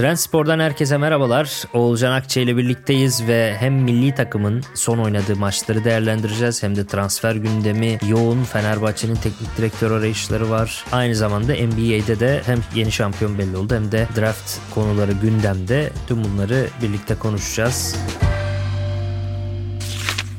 Trendspor'dan herkese merhabalar. Oğulcan Akçe ile birlikteyiz ve hem milli takımın son oynadığı maçları değerlendireceğiz hem de transfer gündemi yoğun. Fenerbahçe'nin teknik direktör arayışları var. Aynı zamanda NBA'de de hem yeni şampiyon belli oldu hem de draft konuları gündemde. Tüm bunları birlikte konuşacağız.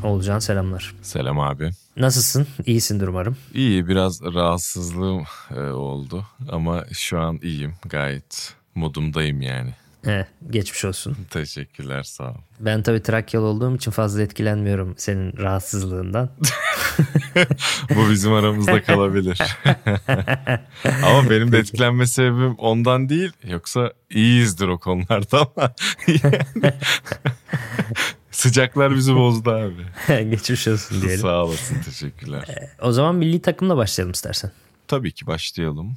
Oğulcan selamlar. Selam abi. Nasılsın? İyisindir umarım. İyi biraz rahatsızlığım e, oldu ama şu an iyiyim gayet modumdayım yani. He, geçmiş olsun. Teşekkürler sağ ol. Ben tabii Trakyalı olduğum için fazla etkilenmiyorum senin rahatsızlığından. Bu bizim aramızda kalabilir. ama benim de etkilenme sebebim ondan değil. Yoksa iyiyizdir o konularda ama yani sıcaklar bizi bozdu abi. Geçmiş olsun diyelim. Sağ olasın teşekkürler. O zaman milli takımla başlayalım istersen. Tabii ki başlayalım.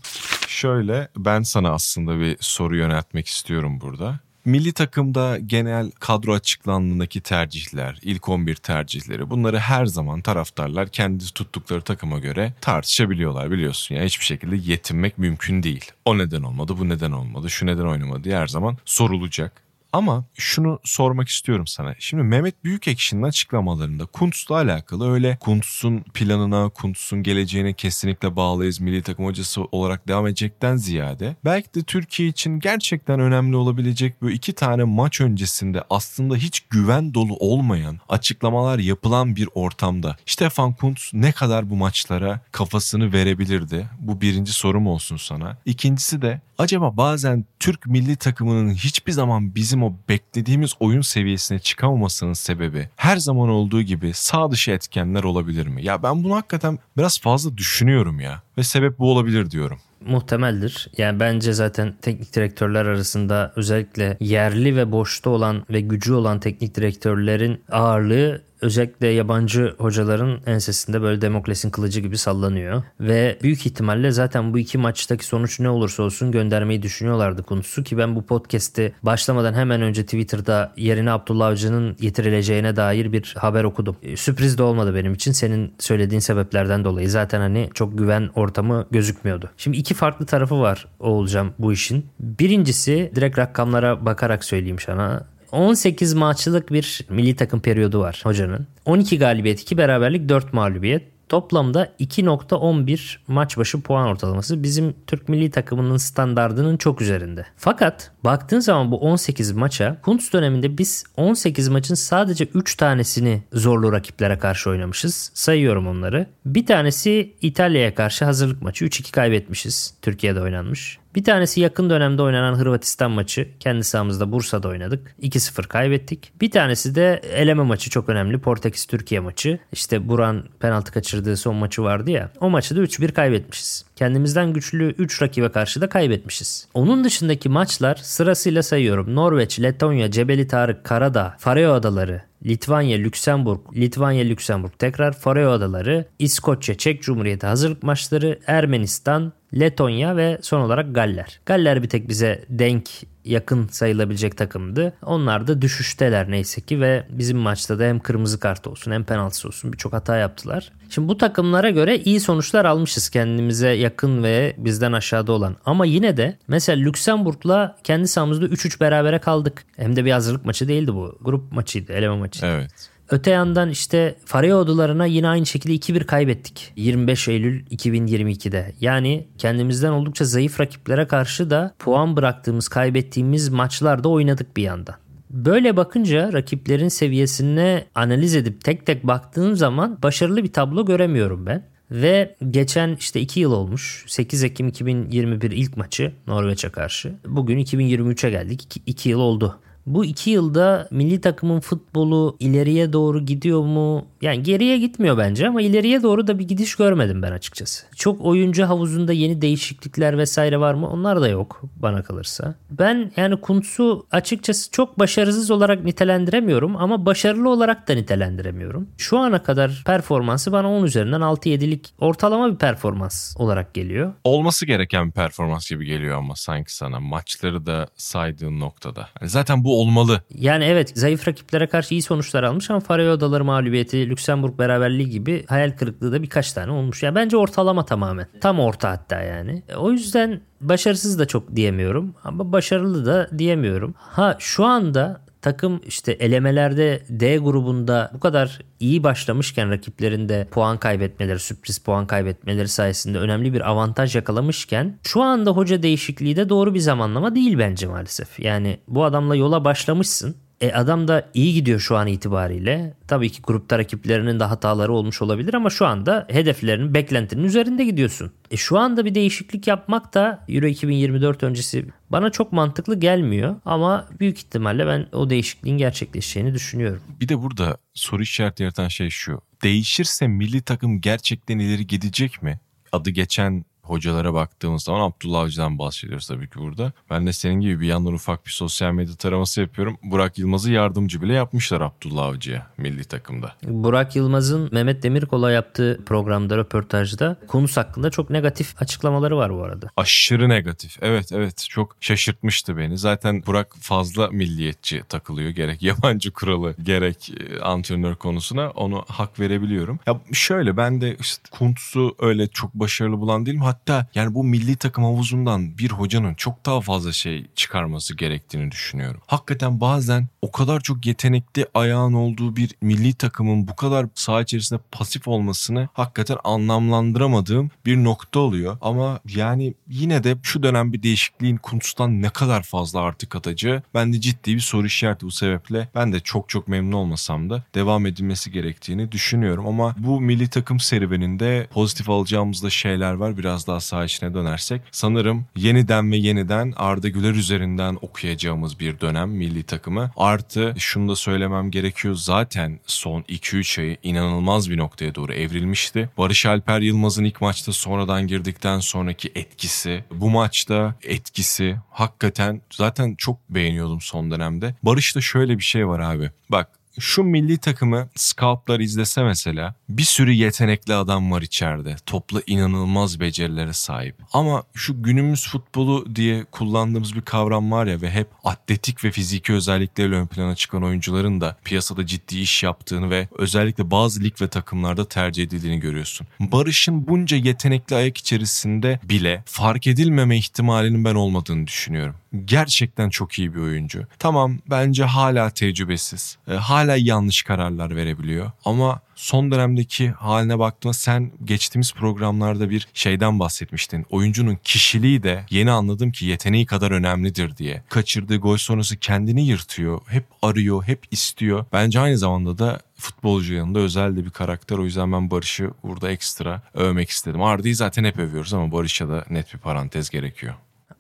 Şöyle ben sana aslında bir soru yöneltmek istiyorum burada. Milli takımda genel kadro açıklandığındaki tercihler, ilk 11 tercihleri bunları her zaman taraftarlar kendi tuttukları takıma göre tartışabiliyorlar biliyorsun. Yani hiçbir şekilde yetinmek mümkün değil. O neden olmadı, bu neden olmadı, şu neden oynamadı diye her zaman sorulacak. Ama şunu sormak istiyorum sana. Şimdi Mehmet Büyükekşi'nin açıklamalarında Kuntz'la alakalı öyle Kuntz'un planına, Kuntz'un geleceğine kesinlikle bağlıyız milli takım hocası olarak devam edecekten ziyade belki de Türkiye için gerçekten önemli olabilecek bu iki tane maç öncesinde aslında hiç güven dolu olmayan açıklamalar yapılan bir ortamda Stefan Kuntz ne kadar bu maçlara kafasını verebilirdi? Bu birinci sorum olsun sana. İkincisi de acaba bazen Türk milli takımının hiçbir zaman bizim o beklediğimiz oyun seviyesine çıkamamasının sebebi her zaman olduğu gibi sağ dışı etkenler olabilir mi? Ya ben bunu hakikaten biraz fazla düşünüyorum ya ve sebep bu olabilir diyorum muhtemeldir. Yani bence zaten teknik direktörler arasında özellikle yerli ve boşta olan ve gücü olan teknik direktörlerin ağırlığı özellikle yabancı hocaların ensesinde böyle demokrasinin kılıcı gibi sallanıyor. Ve büyük ihtimalle zaten bu iki maçtaki sonuç ne olursa olsun göndermeyi düşünüyorlardı konusu ki ben bu podcast'i başlamadan hemen önce Twitter'da yerine Abdullah Avcı'nın getirileceğine dair bir haber okudum. E, sürpriz de olmadı benim için senin söylediğin sebeplerden dolayı. Zaten hani çok güven ortamı gözükmüyordu. Şimdi iki farklı tarafı var olacağım bu işin. Birincisi direkt rakamlara bakarak söyleyeyim sana. 18 maçlık bir milli takım periyodu var hocanın. 12 galibiyet, 2 beraberlik, 4 mağlubiyet. Toplamda 2.11 maç başı puan ortalaması bizim Türk milli takımının standardının çok üzerinde. Fakat baktığın zaman bu 18 maça Kuntz döneminde biz 18 maçın sadece 3 tanesini zorlu rakiplere karşı oynamışız. Sayıyorum onları. Bir tanesi İtalya'ya karşı hazırlık maçı 3-2 kaybetmişiz. Türkiye'de oynanmış. Bir tanesi yakın dönemde oynanan Hırvatistan maçı. Kendi sahamızda Bursa'da oynadık. 2-0 kaybettik. Bir tanesi de eleme maçı çok önemli. Portekiz Türkiye maçı. İşte Buran penaltı kaçırdığı son maçı vardı ya. O maçı da 3-1 kaybetmişiz. Kendimizden güçlü 3 rakibe karşı da kaybetmişiz. Onun dışındaki maçlar sırasıyla sayıyorum. Norveç, Letonya, Cebeli Tarık, Karadağ, Faroe Adaları, Litvanya, Lüksemburg, Litvanya, Lüksemburg tekrar Faroe Adaları, İskoçya, Çek Cumhuriyeti hazırlık maçları, Ermenistan, Letonya ve son olarak Galler. Galler bir tek bize denk yakın sayılabilecek takımdı. Onlar da düşüşteler neyse ki ve bizim maçta da hem kırmızı kart olsun hem penaltısı olsun birçok hata yaptılar. Şimdi bu takımlara göre iyi sonuçlar almışız kendimize yakın ve bizden aşağıda olan. Ama yine de mesela Lüksemburg'la kendi sahamızda 3-3 berabere kaldık. Hem de bir hazırlık maçı değildi bu. Grup maçıydı, eleme maçıydı. Evet. Öte yandan işte Faroe Adalarına yine aynı şekilde 2-1 kaybettik. 25 Eylül 2022'de. Yani kendimizden oldukça zayıf rakiplere karşı da puan bıraktığımız, kaybettiğimiz maçlarda oynadık bir yandan. Böyle bakınca rakiplerin seviyesine analiz edip tek tek baktığım zaman başarılı bir tablo göremiyorum ben. Ve geçen işte 2 yıl olmuş. 8 Ekim 2021 ilk maçı Norveç'e karşı. Bugün 2023'e geldik. 2 yıl oldu. Bu iki yılda milli takımın futbolu ileriye doğru gidiyor mu? Yani geriye gitmiyor bence ama ileriye doğru da bir gidiş görmedim ben açıkçası. Çok oyuncu havuzunda yeni değişiklikler vesaire var mı? Onlar da yok bana kalırsa. Ben yani Kuntz'u açıkçası çok başarısız olarak nitelendiremiyorum ama başarılı olarak da nitelendiremiyorum. Şu ana kadar performansı bana 10 üzerinden 6-7'lik ortalama bir performans olarak geliyor. Olması gereken bir performans gibi geliyor ama sanki sana maçları da saydığın noktada. Yani zaten bu olmalı. Yani evet zayıf rakiplere karşı iyi sonuçlar almış ama Faroe Odaları mağlubiyeti, Lüksemburg beraberliği gibi hayal kırıklığı da birkaç tane olmuş. Yani bence ortalama tamamen. Tam orta hatta yani. E, o yüzden başarısız da çok diyemiyorum ama başarılı da diyemiyorum. Ha şu anda takım işte elemelerde D grubunda bu kadar iyi başlamışken rakiplerinde puan kaybetmeleri, sürpriz puan kaybetmeleri sayesinde önemli bir avantaj yakalamışken şu anda hoca değişikliği de doğru bir zamanlama değil bence maalesef. Yani bu adamla yola başlamışsın. E adam da iyi gidiyor şu an itibariyle. Tabii ki grupta rakiplerinin de hataları olmuş olabilir ama şu anda hedeflerinin, beklentinin üzerinde gidiyorsun. E şu anda bir değişiklik yapmak da Euro 2024 öncesi bana çok mantıklı gelmiyor ama büyük ihtimalle ben o değişikliğin gerçekleşeceğini düşünüyorum. Bir de burada soru işareti yaratan şey şu. Değişirse milli takım gerçekten ileri gidecek mi? Adı geçen hocalara baktığımız zaman Abdullah Avcı'dan bahsediyoruz tabii ki burada. Ben de senin gibi bir yandan ufak bir sosyal medya taraması yapıyorum. Burak Yılmaz'ı yardımcı bile yapmışlar Abdullah Avcı'ya milli takımda. Burak Yılmaz'ın Mehmet Demirkol'a yaptığı programda, röportajda Kunus hakkında çok negatif açıklamaları var bu arada. Aşırı negatif. Evet evet çok şaşırtmıştı beni. Zaten Burak fazla milliyetçi takılıyor. Gerek yabancı kuralı gerek e, antrenör konusuna onu hak verebiliyorum. Ya şöyle ben de işte Kuntz'u öyle çok başarılı bulan değilim. Hatta yani bu milli takım havuzundan bir hocanın çok daha fazla şey çıkarması gerektiğini düşünüyorum. Hakikaten bazen o kadar çok yetenekli ayağın olduğu bir milli takımın bu kadar saha içerisinde pasif olmasını hakikaten anlamlandıramadığım bir nokta oluyor. Ama yani yine de şu dönem bir değişikliğin Kuntz'tan ne kadar fazla artık atacağı bende ciddi bir soru işareti bu sebeple ben de çok çok memnun olmasam da devam edilmesi gerektiğini düşünüyorum. Ama bu milli takım serüveninde pozitif alacağımız da şeyler var. Biraz daha saha içine dönersek sanırım yeniden ve yeniden Arda Güler üzerinden okuyacağımız bir dönem milli takımı. Artı şunu da söylemem gerekiyor zaten son 2-3 ayı inanılmaz bir noktaya doğru evrilmişti. Barış Alper Yılmaz'ın ilk maçta sonradan girdikten sonraki etkisi, bu maçta etkisi hakikaten zaten çok beğeniyordum son dönemde. Barış'ta şöyle bir şey var abi. Bak şu milli takımı scoutlar izlese mesela bir sürü yetenekli adam var içeride. Topla inanılmaz becerilere sahip. Ama şu günümüz futbolu diye kullandığımız bir kavram var ya ve hep atletik ve fiziki özelliklerle ön plana çıkan oyuncuların da piyasada ciddi iş yaptığını ve özellikle bazı lig ve takımlarda tercih edildiğini görüyorsun. Barış'ın bunca yetenekli ayak içerisinde bile fark edilmeme ihtimalinin ben olmadığını düşünüyorum gerçekten çok iyi bir oyuncu. Tamam bence hala tecrübesiz. E, hala yanlış kararlar verebiliyor. Ama son dönemdeki haline baktığında sen geçtiğimiz programlarda bir şeyden bahsetmiştin. Oyuncunun kişiliği de yeni anladım ki yeteneği kadar önemlidir diye. Kaçırdığı gol sonrası kendini yırtıyor. Hep arıyor, hep istiyor. Bence aynı zamanda da futbolcu yanında özel de bir karakter. O yüzden ben Barış'ı burada ekstra övmek istedim. Arda'yı zaten hep övüyoruz ama Barış'a da net bir parantez gerekiyor.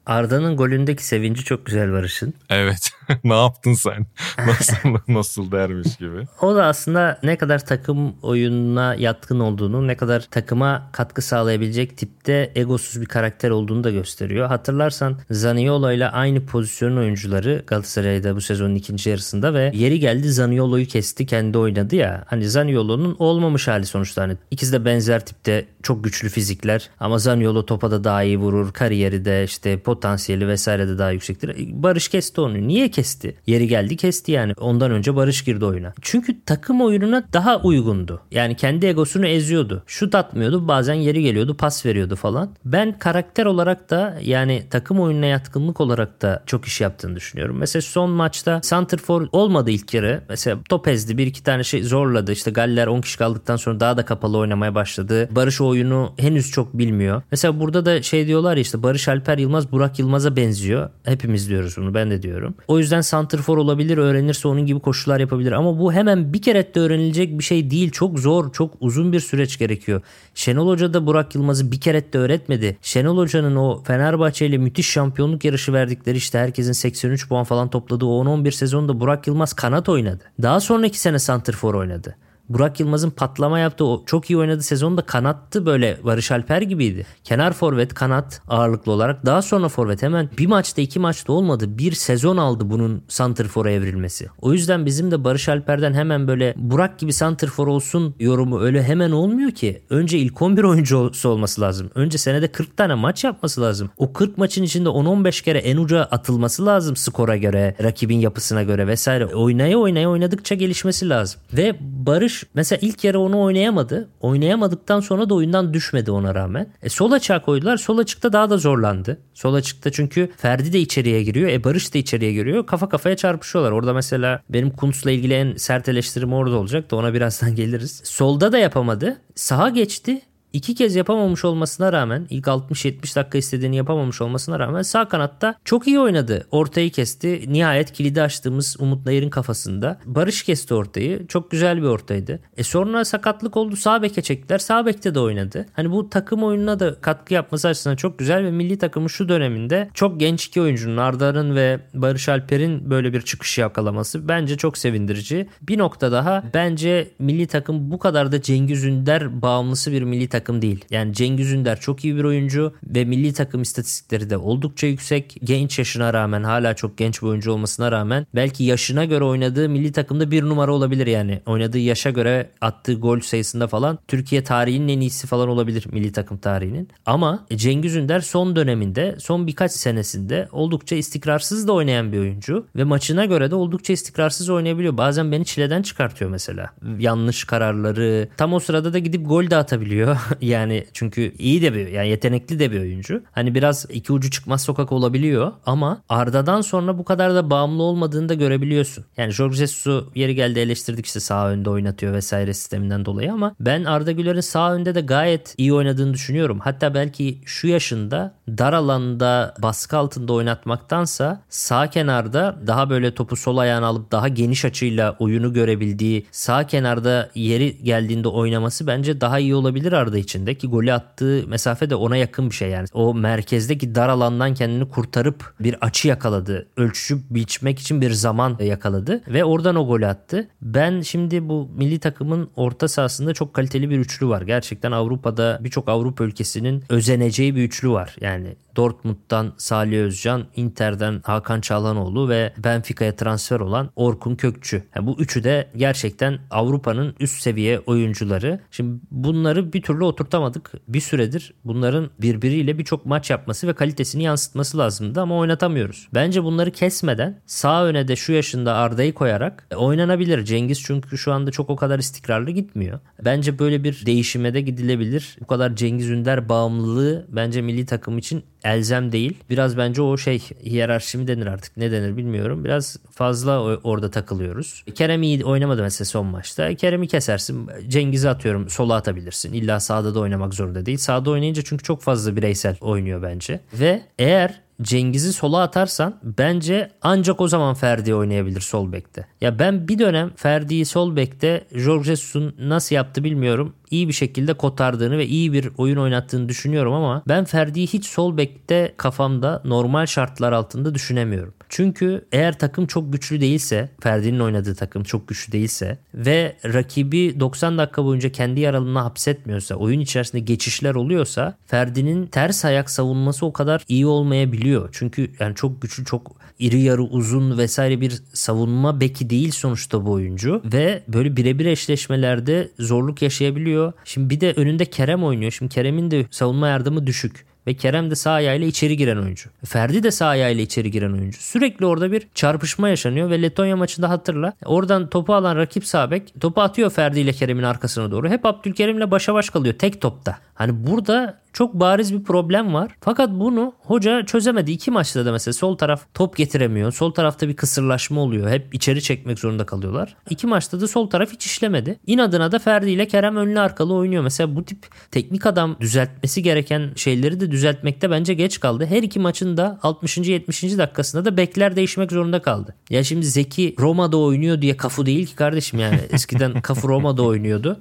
Arda'nın golündeki sevinci çok güzel Barış'ın. Evet. ne yaptın sen? Nasıl nasıl dermiş gibi. O da aslında ne kadar takım oyununa yatkın olduğunu, ne kadar takıma katkı sağlayabilecek tipte egosuz bir karakter olduğunu da gösteriyor. Hatırlarsan Zaniolo ile aynı pozisyonun oyuncuları Galatasaray'da bu sezonun ikinci yarısında ve yeri geldi Zaniolo'yu kesti kendi oynadı ya. Hani Zaniolo'nun olmamış hali sonuçta. Hani ikisi de benzer tipte çok güçlü fizikler ama Zaniolo topa da daha iyi vurur. Kariyeri de işte potansiyeli vesaire de daha yüksektir. Barış kesti onu. Niye kesti? Yeri geldi kesti yani. Ondan önce Barış girdi oyuna. Çünkü takım oyununa daha uygundu. Yani kendi egosunu eziyordu. Şut atmıyordu. Bazen yeri geliyordu. Pas veriyordu falan. Ben karakter olarak da yani takım oyununa yatkınlık olarak da çok iş yaptığını düşünüyorum. Mesela son maçta Santrfor olmadı ilk yarı. Mesela top ezdi. Bir iki tane şey zorladı. İşte Galler 10 kişi kaldıktan sonra daha da kapalı oynamaya başladı. Barış oyunu henüz çok bilmiyor. Mesela burada da şey diyorlar ya işte Barış Alper Yılmaz Burak Burak Yılmaz'a benziyor. Hepimiz diyoruz bunu ben de diyorum. O yüzden santrfor olabilir öğrenirse onun gibi koşular yapabilir. Ama bu hemen bir kere de öğrenilecek bir şey değil. Çok zor çok uzun bir süreç gerekiyor. Şenol Hoca da Burak Yılmaz'ı bir kere de öğretmedi. Şenol Hoca'nın o Fenerbahçe ile müthiş şampiyonluk yarışı verdikleri işte herkesin 83 puan falan topladığı o 10-11 sezonda Burak Yılmaz kanat oynadı. Daha sonraki sene santrfor oynadı. Burak Yılmaz'ın patlama yaptığı o çok iyi oynadı sezonda kanattı böyle Barış Alper gibiydi. Kenar forvet kanat ağırlıklı olarak daha sonra forvet hemen bir maçta iki maçta olmadı. Bir sezon aldı bunun santrfora evrilmesi. O yüzden bizim de Barış Alper'den hemen böyle Burak gibi santrfor olsun yorumu öyle hemen olmuyor ki. Önce ilk 11 oyuncusu olması lazım. Önce senede 40 tane maç yapması lazım. O 40 maçın içinde 10-15 kere en uca atılması lazım skora göre, rakibin yapısına göre vesaire. Oynaya oynaya oynadıkça gelişmesi lazım. Ve Barış Barış mesela ilk yarı onu oynayamadı. Oynayamadıktan sonra da oyundan düşmedi ona rağmen. E, sol açığa koydular. Sol açıkta daha da zorlandı. Sol açıkta çünkü Ferdi de içeriye giriyor. E Barış da içeriye giriyor. Kafa kafaya çarpışıyorlar. Orada mesela benim Kuntz'la ilgili en sert eleştirim orada olacak da ona birazdan geliriz. Solda da yapamadı. Sağa geçti iki kez yapamamış olmasına rağmen ilk 60-70 dakika istediğini yapamamış olmasına rağmen sağ kanatta çok iyi oynadı. Ortayı kesti. Nihayet kilidi açtığımız Umut Nayır'ın kafasında. Barış kesti ortayı. Çok güzel bir ortaydı. E sonra sakatlık oldu. Sağ beke çektiler. Sağ bekte de oynadı. Hani bu takım oyununa da katkı yapması açısından çok güzel ve milli takımın şu döneminde çok genç iki oyuncunun Ardar'ın ve Barış Alper'in böyle bir çıkış yakalaması bence çok sevindirici. Bir nokta daha bence milli takım bu kadar da Cengiz Ünder bağımlısı bir milli takım takım değil. Yani Cengiz Ünder çok iyi bir oyuncu ve milli takım istatistikleri de oldukça yüksek. Genç yaşına rağmen hala çok genç bir oyuncu olmasına rağmen belki yaşına göre oynadığı milli takımda bir numara olabilir yani. Oynadığı yaşa göre attığı gol sayısında falan Türkiye tarihinin en iyisi falan olabilir milli takım tarihinin. Ama Cengiz Ünder son döneminde son birkaç senesinde oldukça istikrarsız da oynayan bir oyuncu ve maçına göre de oldukça istikrarsız oynayabiliyor. Bazen beni çileden çıkartıyor mesela. Yanlış kararları. Tam o sırada da gidip gol de atabiliyor. yani çünkü iyi de bir yani yetenekli de bir oyuncu. Hani biraz iki ucu çıkmaz sokak olabiliyor ama Arda'dan sonra bu kadar da bağımlı olmadığını da görebiliyorsun. Yani Jorge Jesus'u yeri geldi eleştirdik işte sağ önde oynatıyor vesaire sisteminden dolayı ama ben Arda Güler'in sağ önde de gayet iyi oynadığını düşünüyorum. Hatta belki şu yaşında dar alanda baskı altında oynatmaktansa sağ kenarda daha böyle topu sol ayağına alıp daha geniş açıyla oyunu görebildiği sağ kenarda yeri geldiğinde oynaması bence daha iyi olabilir Arda içinde ki golü attığı mesafe de ona yakın bir şey yani. O merkezdeki dar alandan kendini kurtarıp bir açı yakaladı. Ölçüp biçmek için bir zaman yakaladı ve oradan o golü attı. Ben şimdi bu milli takımın orta sahasında çok kaliteli bir üçlü var. Gerçekten Avrupa'da birçok Avrupa ülkesinin özeneceği bir üçlü var. Yani Dortmund'dan Salih Özcan, Inter'den Hakan Çalhanoğlu ve Benfica'ya transfer olan Orkun Kökçü. Yani bu üçü de gerçekten Avrupa'nın üst seviye oyuncuları. Şimdi bunları bir türlü oturtamadık. Bir süredir bunların birbiriyle birçok maç yapması ve kalitesini yansıtması lazımdı ama oynatamıyoruz. Bence bunları kesmeden sağ öne de şu yaşında Arda'yı koyarak oynanabilir. Cengiz çünkü şu anda çok o kadar istikrarlı gitmiyor. Bence böyle bir değişime de gidilebilir. Bu kadar Cengiz Ünder bağımlılığı bence milli takım için elzem değil. Biraz bence o şey hiyerarşi mi denir artık ne denir bilmiyorum. Biraz fazla orada takılıyoruz. Kerem iyi oynamadı mesela son maçta. Kerem'i kesersin. Cengiz'i atıyorum sola atabilirsin. İlla sağda da oynamak zorunda değil. Sağda oynayınca çünkü çok fazla bireysel oynuyor bence. Ve eğer Cengiz'i sola atarsan bence ancak o zaman Ferdi oynayabilir sol bekte. Ya ben bir dönem Ferdi'yi sol bekte Jorge Jesus'un nasıl yaptı bilmiyorum iyi bir şekilde kotardığını ve iyi bir oyun oynattığını düşünüyorum ama ben Ferdi'yi hiç sol bekte kafamda normal şartlar altında düşünemiyorum. Çünkü eğer takım çok güçlü değilse, Ferdi'nin oynadığı takım çok güçlü değilse ve rakibi 90 dakika boyunca kendi yaralığına hapsetmiyorsa, oyun içerisinde geçişler oluyorsa Ferdi'nin ters ayak savunması o kadar iyi olmayabiliyor. Çünkü yani çok güçlü, çok iri yarı uzun vesaire bir savunma beki değil sonuçta bu oyuncu ve böyle birebir eşleşmelerde zorluk yaşayabiliyor. Şimdi bir de önünde Kerem oynuyor. Şimdi Kerem'in de savunma yardımı düşük. Ve Kerem de sağ ayağıyla içeri giren oyuncu. Ferdi de sağ ayağıyla içeri giren oyuncu. Sürekli orada bir çarpışma yaşanıyor ve Letonya maçında hatırla. Oradan topu alan rakip sağ topu atıyor Ferdi ile Kerem'in arkasına doğru. Hep Abdülkerim'le başa baş kalıyor tek topta. Hani burada çok bariz bir problem var. Fakat bunu hoca çözemedi. İki maçta da mesela sol taraf top getiremiyor. Sol tarafta bir kısırlaşma oluyor. Hep içeri çekmek zorunda kalıyorlar. İki maçta da sol taraf hiç işlemedi. İnadına da Ferdi ile Kerem önlü arkalı oynuyor. Mesela bu tip teknik adam düzeltmesi gereken şeyleri de düzeltmekte bence geç kaldı. Her iki maçın da 60. 70. dakikasında da bekler değişmek zorunda kaldı. Ya şimdi Zeki Roma'da oynuyor diye kafu değil ki kardeşim yani. Eskiden kafu Roma'da oynuyordu.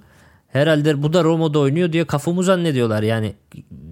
Herhalde bu da Roma'da oynuyor diye kafamı zannediyorlar. Yani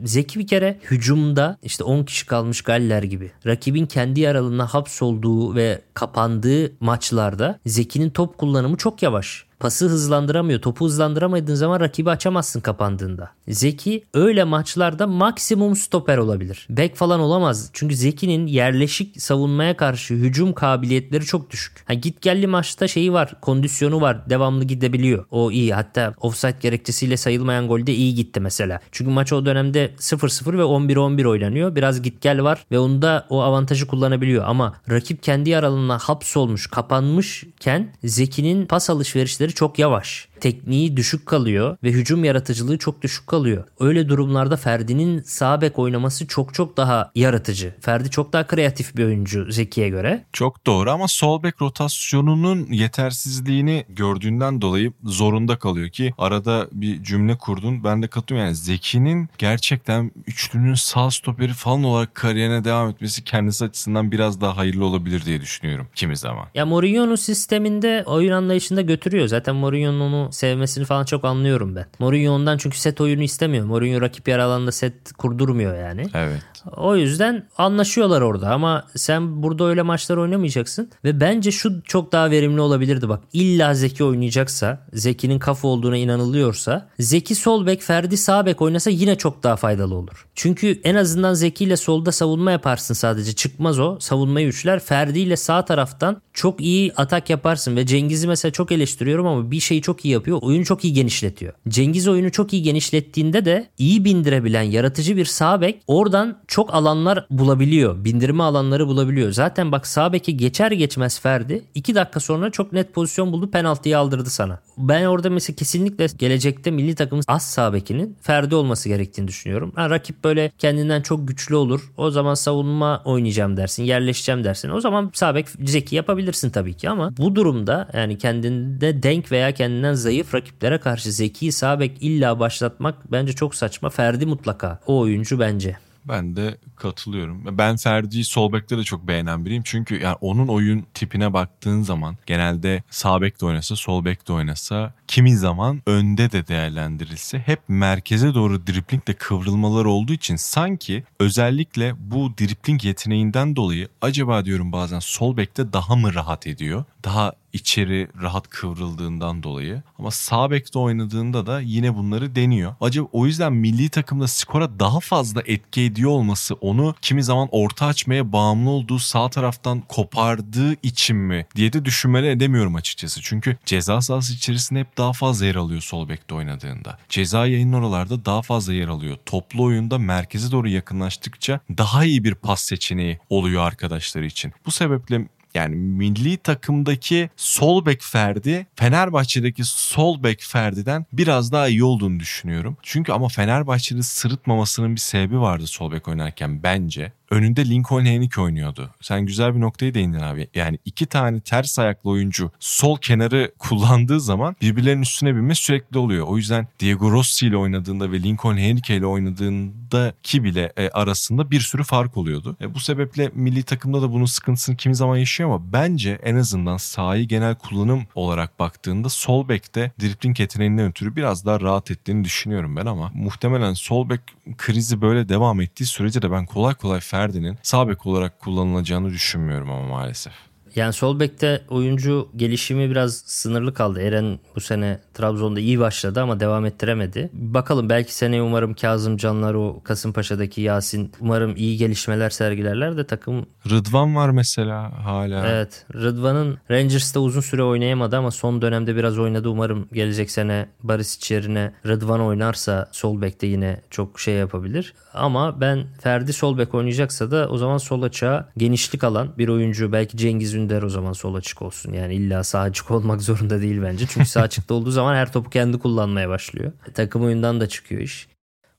Zeki bir kere hücumda işte 10 kişi kalmış Galler gibi. Rakibin kendi yaralığına hapsolduğu ve kapandığı maçlarda Zeki'nin top kullanımı çok yavaş. Pası hızlandıramıyor. Topu hızlandıramadığın zaman rakibi açamazsın kapandığında. Zeki öyle maçlarda maksimum stoper olabilir. Bek falan olamaz. Çünkü Zeki'nin yerleşik savunmaya karşı hücum kabiliyetleri çok düşük. Ha, git gelli maçta şeyi var. Kondisyonu var. Devamlı gidebiliyor. O iyi. Hatta offside gerekçesiyle sayılmayan golde iyi gitti mesela. Çünkü maç o dönemde 0-0 ve 11-11 oynanıyor. Biraz git gel var ve onda o avantajı kullanabiliyor. Ama rakip kendi aralığına hapsolmuş, kapanmışken Zeki'nin pas alışverişleri çok yavaş tekniği düşük kalıyor ve hücum yaratıcılığı çok düşük kalıyor. Öyle durumlarda Ferdi'nin sağ bek oynaması çok çok daha yaratıcı. Ferdi çok daha kreatif bir oyuncu Zeki'ye göre. Çok doğru ama sol bek rotasyonunun yetersizliğini gördüğünden dolayı zorunda kalıyor ki arada bir cümle kurdun. Ben de katılıyorum yani Zeki'nin gerçekten üçlünün sağ stoperi falan olarak kariyerine devam etmesi kendisi açısından biraz daha hayırlı olabilir diye düşünüyorum kimi zaman. Ya Mourinho'nun sisteminde oyun anlayışında götürüyor. Zaten Mourinho'nun onu sevmesini falan çok anlıyorum ben. Mourinho ondan çünkü set oyunu istemiyor. Mourinho rakip yer alanda set kurdurmuyor yani. Evet. O yüzden anlaşıyorlar orada ama sen burada öyle maçlar oynamayacaksın ve bence şu çok daha verimli olabilirdi bak. İlla Zeki oynayacaksa, Zeki'nin kafa olduğuna inanılıyorsa, Zeki sol bek, Ferdi sağ bek oynasa yine çok daha faydalı olur. Çünkü en azından Zeki ile solda savunma yaparsın sadece. Çıkmaz o. Savunmayı üçler. Ferdi ile sağ taraftan çok iyi atak yaparsın ve Cengiz'i mesela çok eleştiriyorum ama bir şeyi çok iyi yapıyor. Oyunu çok iyi genişletiyor. Cengiz oyunu çok iyi genişlettiğinde de iyi bindirebilen yaratıcı bir sağ bek oradan çok alanlar bulabiliyor. Bindirme alanları bulabiliyor. Zaten bak sağ beki geçer geçmez Ferdi 2 dakika sonra çok net pozisyon buldu penaltıyı aldırdı sana. Ben orada mesela kesinlikle gelecekte milli takımın az sağ bekinin Ferdi olması gerektiğini düşünüyorum. Ha, rakip böyle kendinden çok güçlü olur. O zaman savunma oynayacağım dersin. Yerleşeceğim dersin. O zaman sağ bek Zeki yapabilirsin tabii ki ama bu durumda yani kendinde denk veya kendinden zayıf rakiplere karşı Zeki sağ bek illa başlatmak bence çok saçma. Ferdi mutlaka o oyuncu bence. Ben de katılıyorum. Ben Ferdi'yi sol bekte de çok beğenen biriyim. Çünkü yani onun oyun tipine baktığın zaman genelde sağ bek de oynasa, sol bek de oynasa, kimi zaman önde de değerlendirilse hep merkeze doğru driplingle kıvrılmalar olduğu için sanki özellikle bu dripling yeteneğinden dolayı acaba diyorum bazen sol bekte daha mı rahat ediyor? Daha içeri rahat kıvrıldığından dolayı. Ama sağ bekte oynadığında da yine bunları deniyor. Acaba o yüzden milli takımda skora daha fazla etki ediyor olması onu kimi zaman orta açmaya bağımlı olduğu sağ taraftan kopardığı için mi diye de düşünmeli edemiyorum açıkçası. Çünkü ceza sahası içerisinde hep daha fazla yer alıyor sol bekte oynadığında. Ceza yayın oralarda daha fazla yer alıyor. Toplu oyunda merkeze doğru yakınlaştıkça daha iyi bir pas seçeneği oluyor arkadaşları için. Bu sebeple yani milli takımdaki sol bek Ferdi Fenerbahçe'deki sol bek Ferdi'den biraz daha iyi olduğunu düşünüyorum. Çünkü ama Fenerbahçe'de sırıtmamasının bir sebebi vardı sol bek oynarken bence önünde Lincoln Henrique oynuyordu. Sen güzel bir noktayı değindin abi. Yani iki tane ters ayaklı oyuncu sol kenarı kullandığı zaman birbirlerinin üstüne binme sürekli oluyor. O yüzden Diego Rossi ile oynadığında ve Lincoln Henrique ile oynadığındaki bile e, arasında bir sürü fark oluyordu. E, bu sebeple milli takımda da bunun sıkıntısını kimi zaman yaşıyor ama bence en azından sahayı genel kullanım olarak baktığında sol bekte dripling yeteneğinden ötürü biraz daha rahat ettiğini düşünüyorum ben ama muhtemelen sol bek krizi böyle devam ettiği sürece de ben kolay kolay Ferdi'nin sağ bek olarak kullanılacağını düşünmüyorum ama maalesef. Yani sol bekte oyuncu gelişimi biraz sınırlı kaldı. Eren bu sene Trabzon'da iyi başladı ama devam ettiremedi. Bakalım belki seneye umarım Kazım Canlar o Kasımpaşa'daki Yasin umarım iyi gelişmeler sergilerler de takım... Rıdvan var mesela hala. Evet Rıdvan'ın Rangers'ta uzun süre oynayamadı ama son dönemde biraz oynadı. Umarım gelecek sene Barisic yerine Rıdvan oynarsa sol bekte yine çok şey yapabilir. Ama ben Ferdi sol bek oynayacaksa da o zaman sol açığa genişlik alan bir oyuncu belki Cengiz Ünder o zaman sol açık olsun. Yani illa sağ açık olmak zorunda değil bence. Çünkü sağ açıkta olduğu zaman her topu kendi kullanmaya başlıyor. Takım oyundan da çıkıyor iş.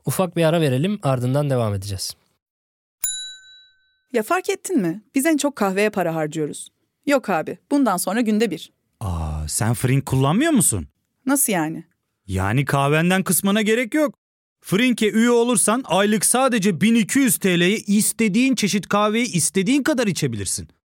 Ufak bir ara verelim ardından devam edeceğiz. Ya fark ettin mi? Biz en çok kahveye para harcıyoruz. Yok abi, bundan sonra günde bir. Aa, sen Frink kullanmıyor musun? Nasıl yani? Yani kahvenden kısmına gerek yok. Frink'e üye olursan aylık sadece 1200 TL'ye istediğin çeşit kahveyi istediğin kadar içebilirsin.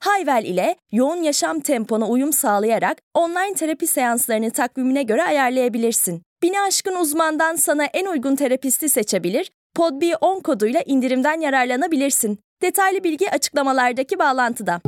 Hayvel ile yoğun yaşam tempona uyum sağlayarak online terapi seanslarını takvimine göre ayarlayabilirsin. Bini aşkın uzmandan sana en uygun terapisti seçebilir, PodB10 koduyla indirimden yararlanabilirsin. Detaylı bilgi açıklamalardaki bağlantıda.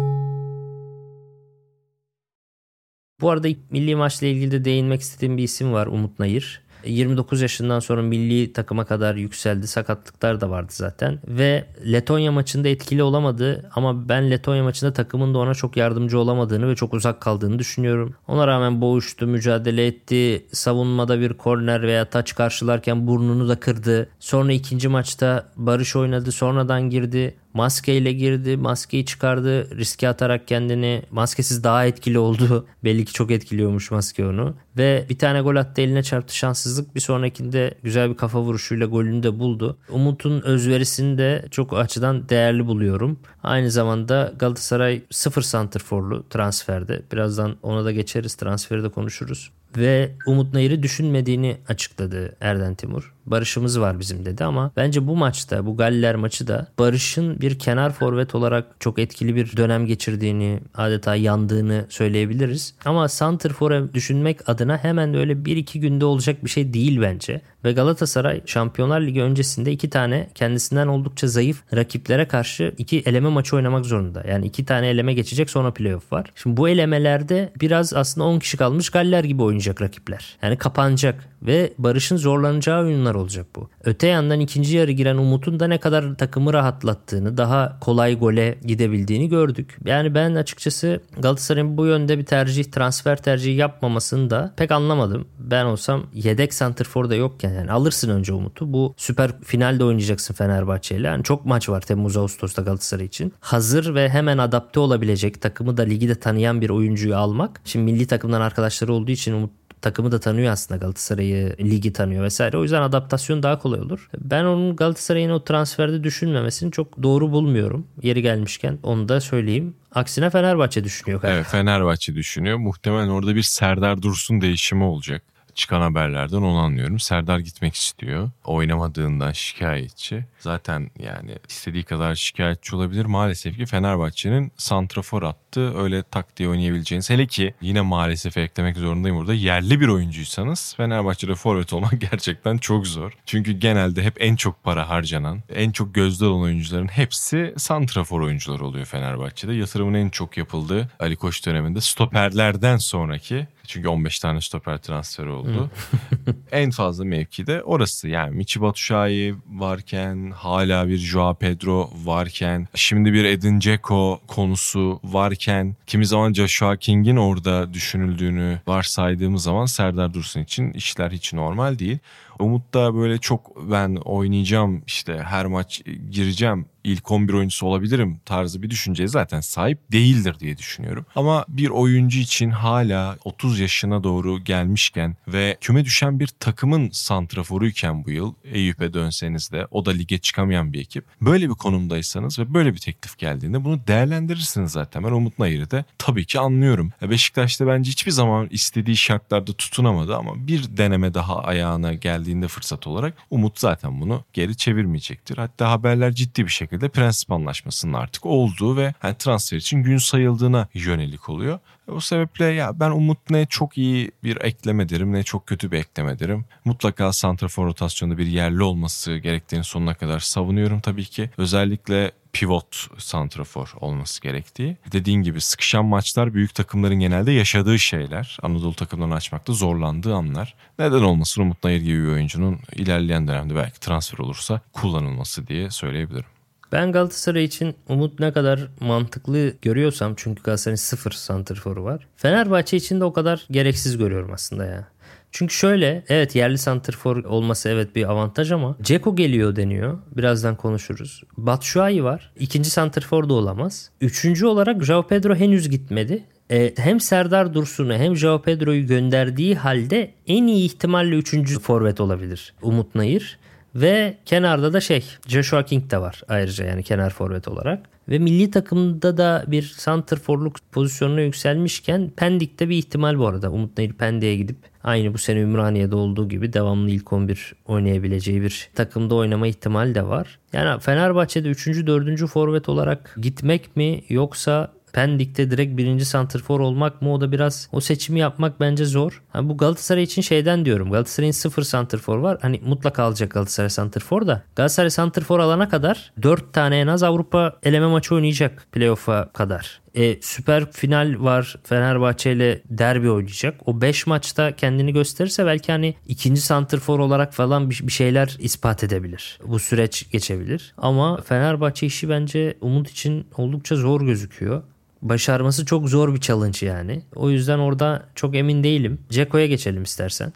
Bu arada milli maçla ilgili de değinmek istediğim bir isim var Umut Nayır. 29 yaşından sonra milli takıma kadar yükseldi. Sakatlıklar da vardı zaten. Ve Letonya maçında etkili olamadı ama ben Letonya maçında takımın da ona çok yardımcı olamadığını ve çok uzak kaldığını düşünüyorum. Ona rağmen boğuştu, mücadele etti. Savunmada bir korner veya taç karşılarken burnunu da kırdı. Sonra ikinci maçta Barış oynadı, sonradan girdi. Maskeyle girdi, maskeyi çıkardı, riske atarak kendini maskesiz daha etkili oldu. Belli ki çok etkiliyormuş maske onu. Ve bir tane gol attı eline çarptı şanssızlık. Bir sonrakinde güzel bir kafa vuruşuyla golünü de buldu. Umut'un özverisini de çok açıdan değerli buluyorum. Aynı zamanda Galatasaray sıfır santrforlu transferde. Birazdan ona da geçeriz transferi de konuşuruz ve Umut Nayır'ı düşünmediğini açıkladı Erden Timur. Barış'ımız var bizim dedi ama bence bu maçta bu Galler maçı da Barış'ın bir kenar forvet olarak çok etkili bir dönem geçirdiğini adeta yandığını söyleyebiliriz. Ama Santrfor'u düşünmek adına hemen öyle 1-2 günde olacak bir şey değil bence. Ve Galatasaray Şampiyonlar Ligi öncesinde iki tane kendisinden oldukça zayıf rakiplere karşı iki eleme maçı oynamak zorunda. Yani iki tane eleme geçecek sonra playoff var. Şimdi bu elemelerde biraz aslında 10 kişi kalmış Galler gibi oynayacak rakipler. Yani kapanacak ve Barış'ın zorlanacağı oyunlar olacak bu. Öte yandan ikinci yarı giren Umut'un da ne kadar takımı rahatlattığını, daha kolay gole gidebildiğini gördük. Yani ben açıkçası Galatasaray'ın bu yönde bir tercih, transfer tercihi yapmamasını da pek anlamadım. Ben olsam yedek santrfor da yokken yani alırsın önce Umut'u. Bu süper finalde oynayacaksın Fenerbahçe ile. Yani çok maç var Temmuz Ağustos'ta Galatasaray için. Hazır ve hemen adapte olabilecek takımı da ligi de tanıyan bir oyuncuyu almak. Şimdi milli takımdan arkadaşları olduğu için Umut takımı da tanıyor aslında Galatasaray'ı, ligi tanıyor vesaire. O yüzden adaptasyon daha kolay olur. Ben onun Galatasaray'ın o transferde düşünmemesini çok doğru bulmuyorum. Yeri gelmişken onu da söyleyeyim. Aksine Fenerbahçe düşünüyor galiba. Evet Fenerbahçe düşünüyor. Muhtemelen orada bir Serdar Dursun değişimi olacak çıkan haberlerden onu anlıyorum. Serdar gitmek istiyor. Oynamadığından şikayetçi. Zaten yani istediği kadar şikayetçi olabilir. Maalesef ki Fenerbahçe'nin santrafor attı. Öyle tak diye oynayabileceğiniz. Hele ki yine maalesef eklemek zorundayım burada. Yerli bir oyuncuysanız Fenerbahçe'de forvet olmak gerçekten çok zor. Çünkü genelde hep en çok para harcanan, en çok gözde olan oyuncuların hepsi santrafor oyuncular oluyor Fenerbahçe'de. Yatırımın en çok yapıldığı Ali Koç döneminde stoperlerden sonraki çünkü 15 tane stoper transferi oldu. en fazla mevki de orası. Yani Michi Batshuayi varken, hala bir Joao Pedro varken, şimdi bir Edin Dzeko konusu varken, kimi zaman Joshua King'in orada düşünüldüğünü varsaydığımız zaman Serdar Dursun için işler hiç normal değil. Umut da böyle çok ben oynayacağım işte her maç gireceğim ilk 11 oyuncusu olabilirim tarzı bir düşünceye zaten sahip değildir diye düşünüyorum. Ama bir oyuncu için hala 30 yaşına doğru gelmişken ve küme düşen bir takımın santraforuyken bu yıl Eyüp'e dönseniz de o da lige çıkamayan bir ekip. Böyle bir konumdaysanız ve böyle bir teklif geldiğinde bunu değerlendirirsiniz zaten. Ben Umut Nayır'ı da tabii ki anlıyorum. Beşiktaş'ta bence hiçbir zaman istediği şartlarda tutunamadı ama bir deneme daha ayağına geldiğinde fırsat olarak Umut zaten bunu geri çevirmeyecektir. Hatta haberler ciddi bir şekilde prensip anlaşmasının artık olduğu ve yani transfer için gün sayıldığına yönelik oluyor. O sebeple ya ben Umut ne çok iyi bir ekleme derim ne çok kötü bir ekleme derim. Mutlaka santrafor rotasyonunda bir yerli olması gerektiğini sonuna kadar savunuyorum tabii ki. Özellikle pivot santrafor olması gerektiği. Dediğin gibi sıkışan maçlar büyük takımların genelde yaşadığı şeyler. Anadolu takımlarını açmakta zorlandığı anlar. Neden olmasın Umut Nayır gibi bir oyuncunun ilerleyen dönemde belki transfer olursa kullanılması diye söyleyebilirim. Ben Galatasaray için Umut ne kadar mantıklı görüyorsam çünkü Galatasaray'ın sıfır santrforu var. Fenerbahçe için de o kadar gereksiz görüyorum aslında ya. Çünkü şöyle evet yerli santrfor olması evet bir avantaj ama Ceko geliyor deniyor. Birazdan konuşuruz. Batshuayi var. İkinci santrfor da olamaz. Üçüncü olarak Joao Pedro henüz gitmedi. Ee, hem Serdar Dursun'u hem Joao Pedro'yu gönderdiği halde en iyi ihtimalle üçüncü forvet olabilir Umut Nayır. Ve kenarda da şey Joshua King de var ayrıca yani kenar forvet olarak. Ve milli takımda da bir santrforluk pozisyonuna yükselmişken Pendik'te bir ihtimal bu arada. Umut Nayır Pendik'e gidip aynı bu sene Ümraniye'de olduğu gibi devamlı ilk 11 oynayabileceği bir takımda oynama ihtimali de var. Yani Fenerbahçe'de 3. 4. forvet olarak gitmek mi yoksa Pendik'te direkt birinci santrfor olmak mı o da biraz o seçimi yapmak bence zor. Yani bu Galatasaray için şeyden diyorum. Galatasaray'ın sıfır santrfor var. Hani mutlaka alacak Galatasaray santrfor da. Galatasaray santrfor alana kadar 4 tane en az Avrupa eleme maçı oynayacak playoff'a kadar. E, süper final var. Fenerbahçe ile derbi oynayacak. O 5 maçta kendini gösterirse belki hani ikinci santrfor olarak falan bir, bir şeyler ispat edebilir. Bu süreç geçebilir. Ama Fenerbahçe işi bence Umut için oldukça zor gözüküyor başarması çok zor bir challenge yani. O yüzden orada çok emin değilim. Ceko'ya geçelim istersen.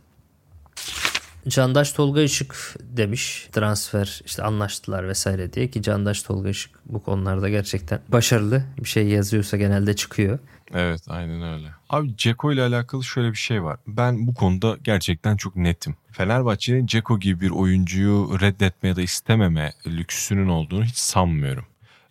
Candaş Tolga Işık demiş transfer işte anlaştılar vesaire diye ki Candaş Tolga Işık bu konularda gerçekten başarılı bir şey yazıyorsa genelde çıkıyor. Evet aynen öyle. Abi Ceko ile alakalı şöyle bir şey var. Ben bu konuda gerçekten çok netim. Fenerbahçe'nin Ceko gibi bir oyuncuyu reddetme ya da istememe lüksünün olduğunu hiç sanmıyorum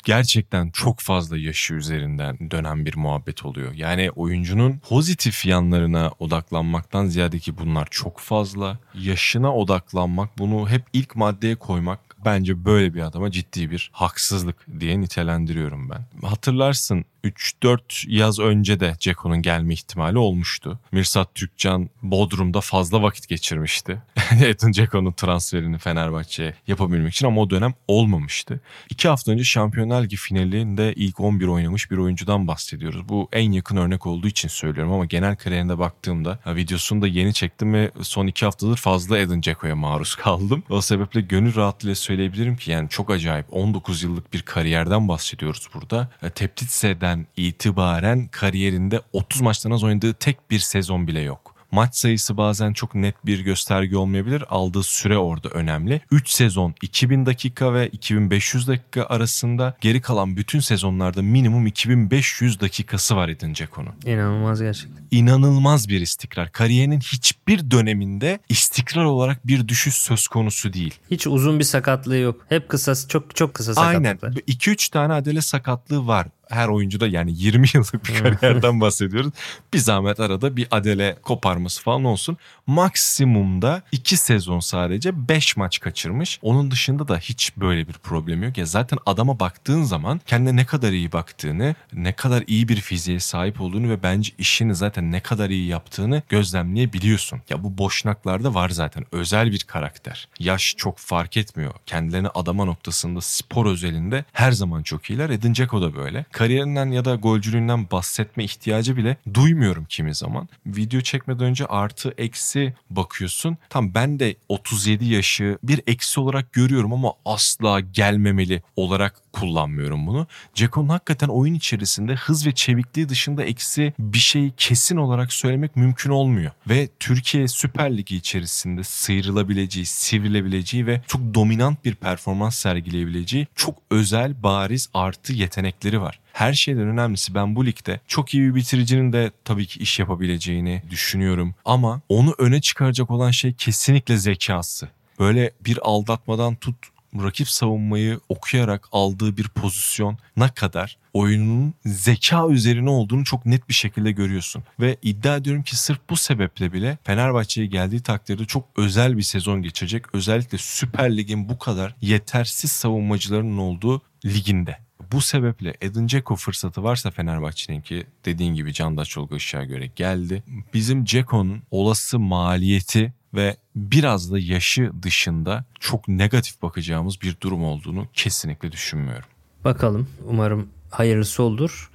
gerçekten çok fazla yaşı üzerinden dönen bir muhabbet oluyor. Yani oyuncunun pozitif yanlarına odaklanmaktan ziyade ki bunlar çok fazla. Yaşına odaklanmak, bunu hep ilk maddeye koymak bence böyle bir adama ciddi bir haksızlık diye nitelendiriyorum ben. Hatırlarsın 3-4 yaz önce de Ceko'nun gelme ihtimali olmuştu. Mirsat Türkcan Bodrum'da fazla vakit geçirmişti. Edin Ceko'nun transferini Fenerbahçe'ye yapabilmek için ama o dönem olmamıştı. İki hafta önce Şampiyonlar Ligi finalinde ilk 11 oynamış bir oyuncudan bahsediyoruz. Bu en yakın örnek olduğu için söylüyorum ama genel kariyerine baktığımda videosunu da yeni çektim ve son iki haftadır fazla Edin Ceko'ya maruz kaldım. O sebeple gönül rahatlığıyla söyleyebilirim ki yani çok acayip 19 yıllık bir kariyerden bahsediyoruz burada. Teplitse'den dönemden itibaren kariyerinde 30 maçtan az oynadığı tek bir sezon bile yok. Maç sayısı bazen çok net bir gösterge olmayabilir. Aldığı süre orada önemli. 3 sezon 2000 dakika ve 2500 dakika arasında geri kalan bütün sezonlarda minimum 2500 dakikası var Edin Dzeko'nun. İnanılmaz gerçekten. İnanılmaz bir istikrar. Kariyerinin hiçbir döneminde istikrar olarak bir düşüş söz konusu değil. Hiç uzun bir sakatlığı yok. Hep kısa çok çok kısa sakatlıklar. Aynen. 2-3 tane adele sakatlığı var her oyuncuda yani 20 yıllık bir kariyerden bahsediyoruz. Bir zahmet arada bir adele koparması falan olsun. Maksimumda 2 sezon sadece 5 maç kaçırmış. Onun dışında da hiç böyle bir problem yok. Ya zaten adama baktığın zaman kendine ne kadar iyi baktığını, ne kadar iyi bir fiziğe sahip olduğunu ve bence işini zaten ne kadar iyi yaptığını gözlemleyebiliyorsun. Ya bu boşnaklarda var zaten özel bir karakter. Yaş çok fark etmiyor. Kendilerini adama noktasında spor özelinde her zaman çok iyiler. Edin Dzeko da böyle kariyerinden ya da golcülüğünden bahsetme ihtiyacı bile duymuyorum kimi zaman. Video çekmeden önce artı eksi bakıyorsun. Tam ben de 37 yaşı bir eksi olarak görüyorum ama asla gelmemeli olarak kullanmıyorum bunu. Ceko'nun hakikaten oyun içerisinde hız ve çevikliği dışında eksi bir şeyi kesin olarak söylemek mümkün olmuyor. Ve Türkiye Süper Ligi içerisinde sıyrılabileceği, sivrilebileceği ve çok dominant bir performans sergileyebileceği çok özel, bariz artı yetenekleri var. Her şeyden önemlisi ben bu ligde çok iyi bir bitiricinin de tabii ki iş yapabileceğini düşünüyorum. Ama onu öne çıkaracak olan şey kesinlikle zekası. Böyle bir aldatmadan tut rakip savunmayı okuyarak aldığı bir pozisyon ne kadar oyunun zeka üzerine olduğunu çok net bir şekilde görüyorsun. Ve iddia ediyorum ki sırf bu sebeple bile Fenerbahçe'ye geldiği takdirde çok özel bir sezon geçecek. Özellikle Süper Lig'in bu kadar yetersiz savunmacılarının olduğu liginde. Bu sebeple Edin Dzeko fırsatı varsa Fenerbahçe'nin ki dediğin gibi Candaş Çolga Işık'a göre geldi. Bizim Dzeko'nun olası maliyeti ve biraz da yaşı dışında çok negatif bakacağımız bir durum olduğunu kesinlikle düşünmüyorum. Bakalım umarım hayırlısı olur.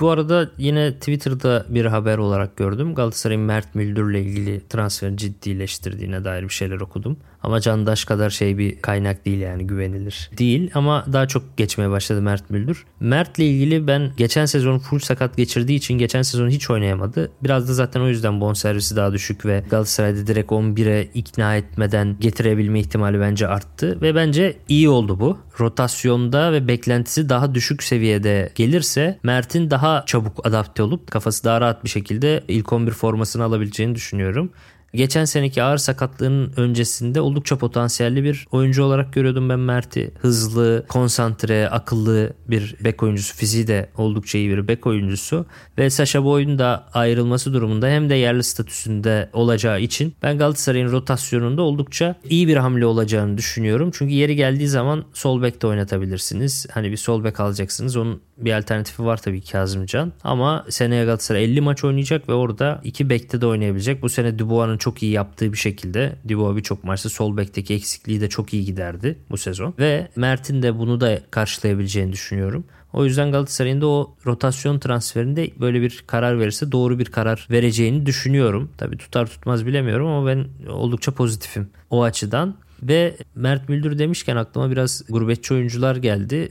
Bu arada yine Twitter'da bir haber olarak gördüm. Galatasaray'ın Mert Müldür'le ilgili transfer ciddileştirdiğine dair bir şeyler okudum. Ama Candaş kadar şey bir kaynak değil yani güvenilir. Değil ama daha çok geçmeye başladı Mert Müldür. Mert'le ilgili ben geçen sezon full sakat geçirdiği için geçen sezon hiç oynayamadı. Biraz da zaten o yüzden bonservisi daha düşük ve Galatasaray'da direkt 11'e ikna etmeden getirebilme ihtimali bence arttı. Ve bence iyi oldu bu. Rotasyonda ve beklentisi daha düşük seviyede gelirse Mert'in daha çabuk adapte olup kafası daha rahat bir şekilde ilk 11 formasını alabileceğini düşünüyorum. Geçen seneki ağır sakatlığının öncesinde oldukça potansiyelli bir oyuncu olarak görüyordum ben Mert'i. Hızlı, konsantre, akıllı bir bek oyuncusu. Fiziği de oldukça iyi bir bek oyuncusu. Ve Sasha Boy'un da ayrılması durumunda hem de yerli statüsünde olacağı için ben Galatasaray'ın rotasyonunda oldukça iyi bir hamle olacağını düşünüyorum. Çünkü yeri geldiği zaman sol bekte oynatabilirsiniz. Hani bir sol bek alacaksınız. Onun bir alternatifi var tabii Kazımcan. Ama seneye Galatasaray 50 maç oynayacak ve orada iki bekte de oynayabilecek. Bu sene Dubois'un çok iyi yaptığı bir şekilde Dubois birçok maçta sol bekteki eksikliği de çok iyi giderdi bu sezon. Ve Mert'in de bunu da karşılayabileceğini düşünüyorum. O yüzden Galatasaray'ın da o rotasyon transferinde böyle bir karar verirse doğru bir karar vereceğini düşünüyorum. Tabii tutar tutmaz bilemiyorum ama ben oldukça pozitifim o açıdan. Ve Mert Müldür demişken aklıma biraz gurbetçi oyuncular geldi.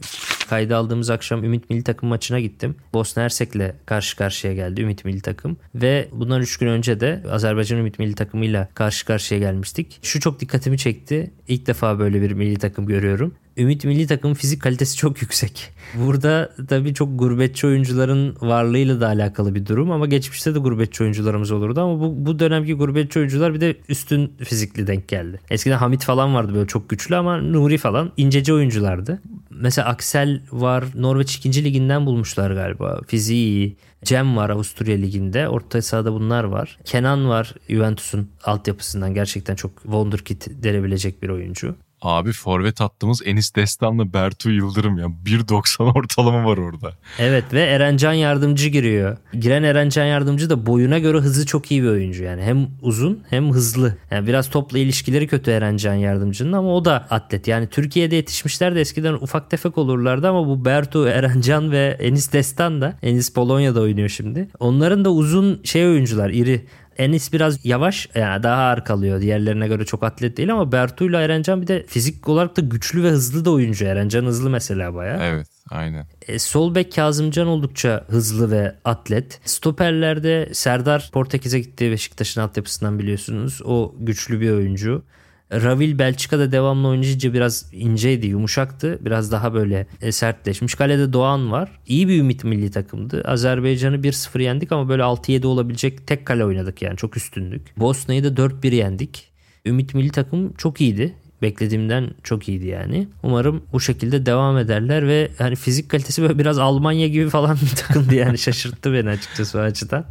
Kayda aldığımız akşam Ümit Milli Takım maçına gittim. Bosna Hersek'le karşı karşıya geldi Ümit Milli Takım. Ve bundan 3 gün önce de Azerbaycan Ümit Milli Takımıyla karşı karşıya gelmiştik. Şu çok dikkatimi çekti. İlk defa böyle bir milli takım görüyorum. Ümit milli takım fizik kalitesi çok yüksek. Burada tabii çok gurbetçi oyuncuların varlığıyla da alakalı bir durum ama geçmişte de gurbetçi oyuncularımız olurdu ama bu, bu dönemki gurbetçi oyuncular bir de üstün fizikli denk geldi. Eskiden Hamit falan vardı böyle çok güçlü ama Nuri falan inceci oyunculardı. Mesela Aksel var Norveç 2. liginden bulmuşlar galiba. Fiziği iyi. Cem var Avusturya Ligi'nde. Orta sahada bunlar var. Kenan var Juventus'un altyapısından gerçekten çok wonderkid denebilecek bir oyuncu. Abi forvet attığımız Enis Destan'la Bertu Yıldırım ya. 1.90 ortalama var orada. Evet ve Erencan Yardımcı giriyor. Giren Erencan Yardımcı da boyuna göre hızı çok iyi bir oyuncu yani. Hem uzun hem hızlı. Yani biraz topla ilişkileri kötü Erencan Yardımcı'nın ama o da atlet. Yani Türkiye'de yetişmişler de eskiden ufak tefek olurlardı ama bu Bertu, Erencan ve Enis Destan da Enis Polonya'da oynuyor şimdi. Onların da uzun şey oyuncular, iri. Enis biraz yavaş yani daha ağır kalıyor. Diğerlerine göre çok atlet değil ama Bertu ile Erencan bir de fizik olarak da güçlü ve hızlı da oyuncu. Erencan hızlı mesela baya. Evet aynen. E, sol bek Kazımcan oldukça hızlı ve atlet. Stoperlerde Serdar Portekiz'e gitti Beşiktaş'ın altyapısından biliyorsunuz. O güçlü bir oyuncu. Ravil Belçika'da devamlı oynayınca biraz inceydi, yumuşaktı. Biraz daha böyle e, sertleşmiş. Kalede Doğan var. İyi bir ümit milli takımdı. Azerbaycan'ı 1-0 yendik ama böyle 6-7 olabilecek tek kale oynadık yani çok üstündük. Bosna'yı da 4-1 yendik. Ümit milli takım çok iyiydi. Beklediğimden çok iyiydi yani. Umarım bu şekilde devam ederler ve hani fizik kalitesi böyle biraz Almanya gibi falan bir takımdı yani şaşırttı beni açıkçası o açıdan.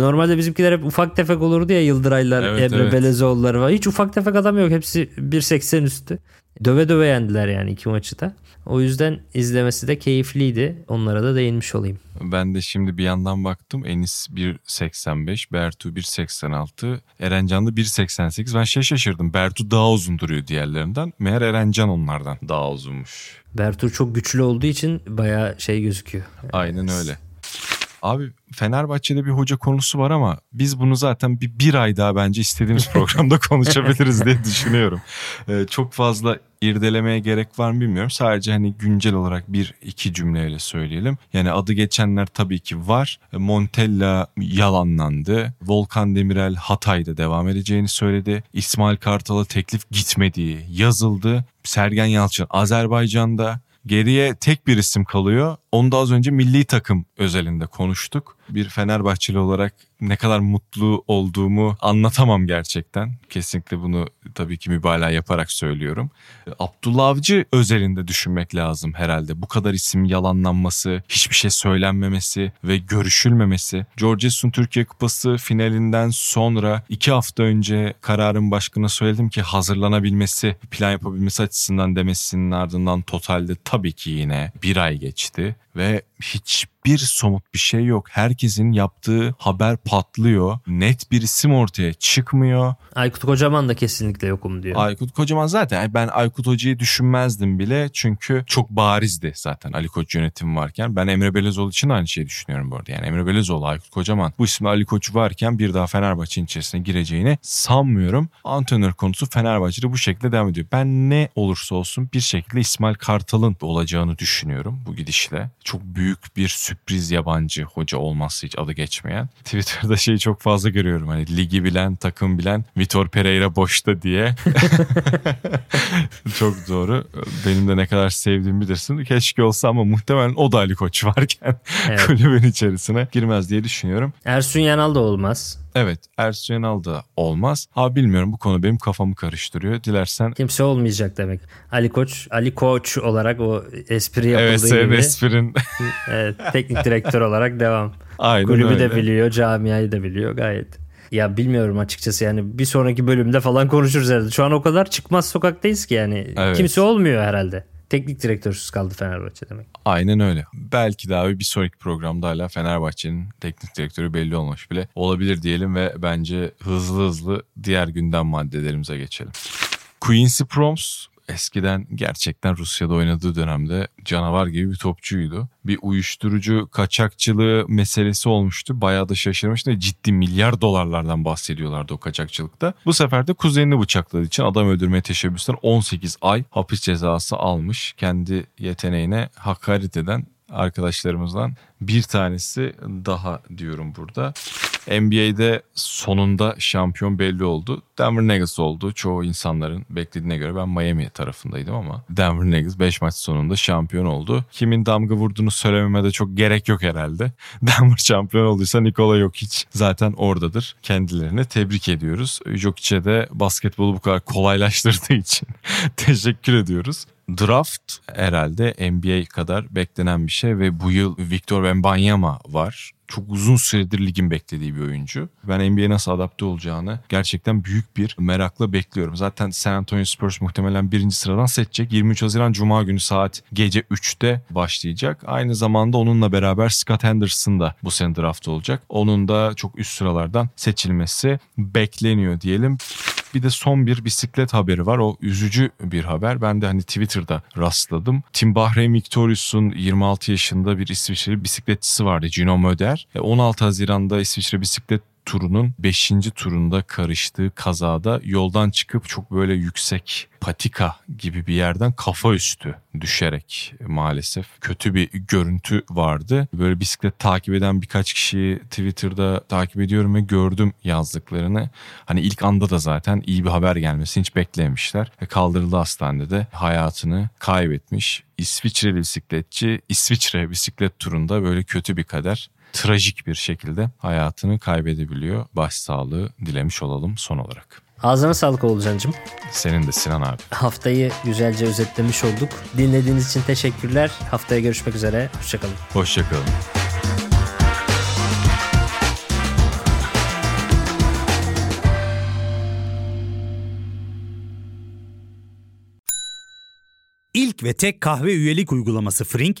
Normalde bizimkiler hep ufak tefek olurdu ya Yıldıraylar, Evet, Emre evet. Belezoğulları var. Hiç ufak tefek adam yok. Hepsi 1.80 üstü. Döve döve yendiler yani iki maçı da. O yüzden izlemesi de keyifliydi. Onlara da değinmiş olayım. Ben de şimdi bir yandan baktım. Enis 1.85, Bertu 1.86, Erencan da 1.88. Ben şey şaşırdım. Bertu daha uzun duruyor diğerlerinden. Meğer Erencan onlardan daha uzunmuş. Bertur çok güçlü olduğu için bayağı şey gözüküyor. Aynen öyle. Abi Fenerbahçe'de bir hoca konusu var ama biz bunu zaten bir, bir ay daha bence istediğimiz programda konuşabiliriz diye düşünüyorum. Ee, çok fazla irdelemeye gerek var mı bilmiyorum. Sadece hani güncel olarak bir iki cümleyle söyleyelim. Yani adı geçenler tabii ki var. Montella yalanlandı. Volkan Demirel Hatay'da devam edeceğini söyledi. İsmail Kartal'a teklif gitmediği yazıldı. Sergen Yalçın Azerbaycan'da. Geriye tek bir isim kalıyor. Onu da az önce milli takım özelinde konuştuk. Bir Fenerbahçeli olarak ne kadar mutlu olduğumu anlatamam gerçekten. Kesinlikle bunu tabii ki mübalağa yaparak söylüyorum. Abdullah Avcı özelinde düşünmek lazım herhalde. Bu kadar isim yalanlanması, hiçbir şey söylenmemesi ve görüşülmemesi. George Jesus'un Türkiye Kupası finalinden sonra iki hafta önce kararın başkanına söyledim ki hazırlanabilmesi, plan yapabilmesi açısından demesinin ardından totalde tabii ki yine bir ay geçti ve hiç hiçbir somut bir şey yok. Herkesin yaptığı haber patlıyor. Net bir isim ortaya çıkmıyor. Aykut Kocaman da kesinlikle yokum diyor. Aykut Kocaman zaten ben Aykut Hoca'yı düşünmezdim bile çünkü çok barizdi zaten Ali Koç yönetimi varken. Ben Emre Belezoğlu için aynı şeyi düşünüyorum bu arada. Yani Emre Belezoğlu, Aykut Kocaman bu isimde Ali Koç varken bir daha Fenerbahçe'nin içerisine gireceğini sanmıyorum. Antrenör konusu Fenerbahçe'de bu şekilde devam ediyor. Ben ne olursa olsun bir şekilde İsmail Kartal'ın olacağını düşünüyorum bu gidişle. Çok büyük bir sürpriz yabancı hoca olması hiç adı geçmeyen. Twitter'da şeyi çok fazla görüyorum. Hani ligi bilen, takım bilen Vitor Pereira boşta diye. çok doğru. Benim de ne kadar sevdiğimi bilirsin. Keşke olsa ama muhtemelen o da Ali Koç varken Evet. kulübün içerisine girmez diye düşünüyorum. Ersun Yanal da olmaz. Evet Ersun Yanal da olmaz. Ha bilmiyorum bu konu benim kafamı karıştırıyor. Dilersen Kimse olmayacak demek. Ali Koç, Ali Koç olarak o espri yapıldığı evet gibi esprin evet, teknik direktör olarak devam. aynen Kulübü öyle. de biliyor, camiayı da biliyor gayet. Ya bilmiyorum açıkçası yani bir sonraki bölümde falan konuşuruz herhalde. Şu an o kadar çıkmaz sokaktayız ki yani. Evet. Kimse olmuyor herhalde. Teknik direktörsüz kaldı Fenerbahçe demek. Aynen öyle. Belki abi bir sonraki programda hala Fenerbahçe'nin teknik direktörü belli olmuş bile olabilir diyelim ve bence hızlı hızlı diğer gündem maddelerimize geçelim. Quincy Promes eskiden gerçekten Rusya'da oynadığı dönemde canavar gibi bir topçuydu. Bir uyuşturucu kaçakçılığı meselesi olmuştu. Bayağı da şaşırmıştı. Ciddi milyar dolarlardan bahsediyorlardı o kaçakçılıkta. Bu sefer de kuzenini bıçakladığı için adam öldürmeye teşebbüsten 18 ay hapis cezası almış. Kendi yeteneğine hakaret eden arkadaşlarımızdan bir tanesi daha diyorum burada. NBA'de sonunda şampiyon belli oldu. Denver Nuggets oldu. Çoğu insanların beklediğine göre ben Miami tarafındaydım ama Denver Nuggets 5 maç sonunda şampiyon oldu. Kimin damga vurduğunu söylememe de çok gerek yok herhalde. Denver şampiyon olduysa Nikola Jokic zaten oradadır. Kendilerini tebrik ediyoruz. Jokic'e de basketbolu bu kadar kolaylaştırdığı için teşekkür ediyoruz. Draft herhalde NBA kadar beklenen bir şey ve bu yıl Victor Wembanyama var. Çok uzun süredir ligin beklediği bir oyuncu. Ben NBA'ye nasıl adapte olacağını gerçekten büyük bir merakla bekliyorum. Zaten San Antonio Spurs muhtemelen birinci sıradan seçecek. 23 Haziran Cuma günü saat gece 3'te başlayacak. Aynı zamanda onunla beraber Scott Henderson da bu sene draft olacak. Onun da çok üst sıralardan seçilmesi bekleniyor diyelim. Bir de son bir bisiklet haberi var. O üzücü bir haber. Ben de hani Twitter'da rastladım. Tim Bahrain Victorious'un 26 yaşında bir İsviçreli bisikletçisi vardı. Gino Möder. E, 16 Haziran'da İsviçre bisiklet turunun 5. turunda karıştığı kazada yoldan çıkıp çok böyle yüksek patika gibi bir yerden kafa üstü düşerek maalesef kötü bir görüntü vardı. Böyle bisiklet takip eden birkaç kişiyi Twitter'da takip ediyorum ve gördüm yazdıklarını. Hani ilk anda da zaten iyi bir haber gelmesini hiç beklememişler. Ve kaldırıldı hastanede hayatını kaybetmiş. İsviçreli bisikletçi İsviçre bisiklet turunda böyle kötü bir kader trajik bir şekilde hayatını kaybedebiliyor. Başsağlığı dilemiş olalım son olarak. Ağzına sağlık Oğulcan'cığım. Senin de Sinan abi. Haftayı güzelce özetlemiş olduk. Dinlediğiniz için teşekkürler. Haftaya görüşmek üzere. Hoşçakalın. Hoşçakalın. İlk ve tek kahve üyelik uygulaması Frink,